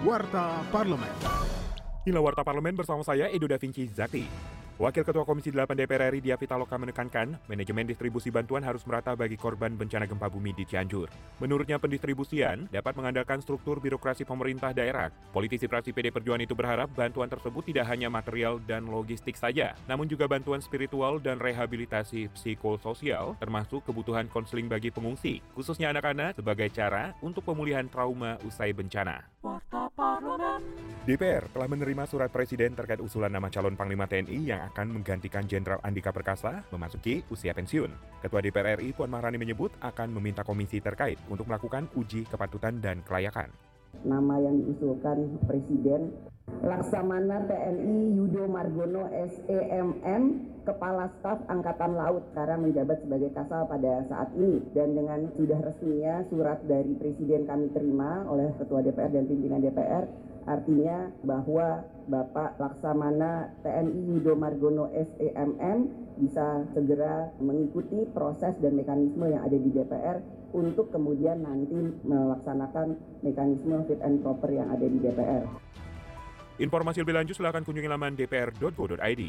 Warta Parlemen. Inilah Warta Parlemen bersama saya, Edo Da Vinci Zakti. Wakil Ketua Komisi 8 DPR RI Dia Pitaloka menekankan, manajemen distribusi bantuan harus merata bagi korban bencana gempa bumi di Cianjur. Menurutnya pendistribusian dapat mengandalkan struktur birokrasi pemerintah daerah. Politisi praksi PD Perjuangan itu berharap bantuan tersebut tidak hanya material dan logistik saja, namun juga bantuan spiritual dan rehabilitasi psikososial, termasuk kebutuhan konseling bagi pengungsi, khususnya anak-anak, sebagai cara untuk pemulihan trauma usai bencana. DPR telah menerima surat Presiden terkait usulan nama calon Panglima TNI yang akan menggantikan Jenderal Andika Perkasa memasuki usia pensiun. Ketua DPR RI Puan Maharani menyebut akan meminta komisi terkait untuk melakukan uji kepatutan dan kelayakan. Nama yang diusulkan Presiden Laksamana TNI Yudo Margono SEMM Kepala Staf Angkatan Laut karena menjabat sebagai Kasal pada saat ini dan dengan sudah resminya surat dari Presiden kami terima oleh Ketua DPR dan pimpinan DPR artinya bahwa Bapak Laksamana TNI Yudo Margono SEMM bisa segera mengikuti proses dan mekanisme yang ada di DPR untuk kemudian nanti melaksanakan mekanisme fit and proper yang ada di DPR. Informasi lebih lanjut silakan kunjungi laman dpr.go.id.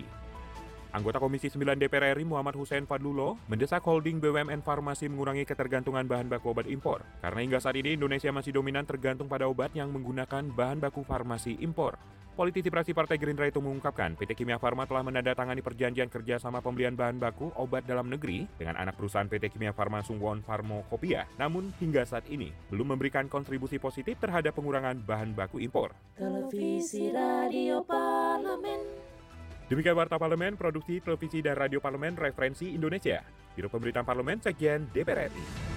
Anggota Komisi 9 DPR RI Muhammad Hussein Fadlulo mendesak holding BUMN Farmasi mengurangi ketergantungan bahan baku obat impor. Karena hingga saat ini Indonesia masih dominan tergantung pada obat yang menggunakan bahan baku farmasi impor. Politisi praksi Partai Gerindra itu mengungkapkan PT Kimia Farma telah menandatangani perjanjian kerjasama pembelian bahan baku obat dalam negeri dengan anak perusahaan PT Kimia Farma Sungwon Farmokopia. Namun hingga saat ini belum memberikan kontribusi positif terhadap pengurangan bahan baku impor. Televisi Radio Parlemen. Demikian Warta Parlemen, Produksi Televisi dan Radio Parlemen Referensi Indonesia. Biro Pemberitaan Parlemen, Sekian DPR RI.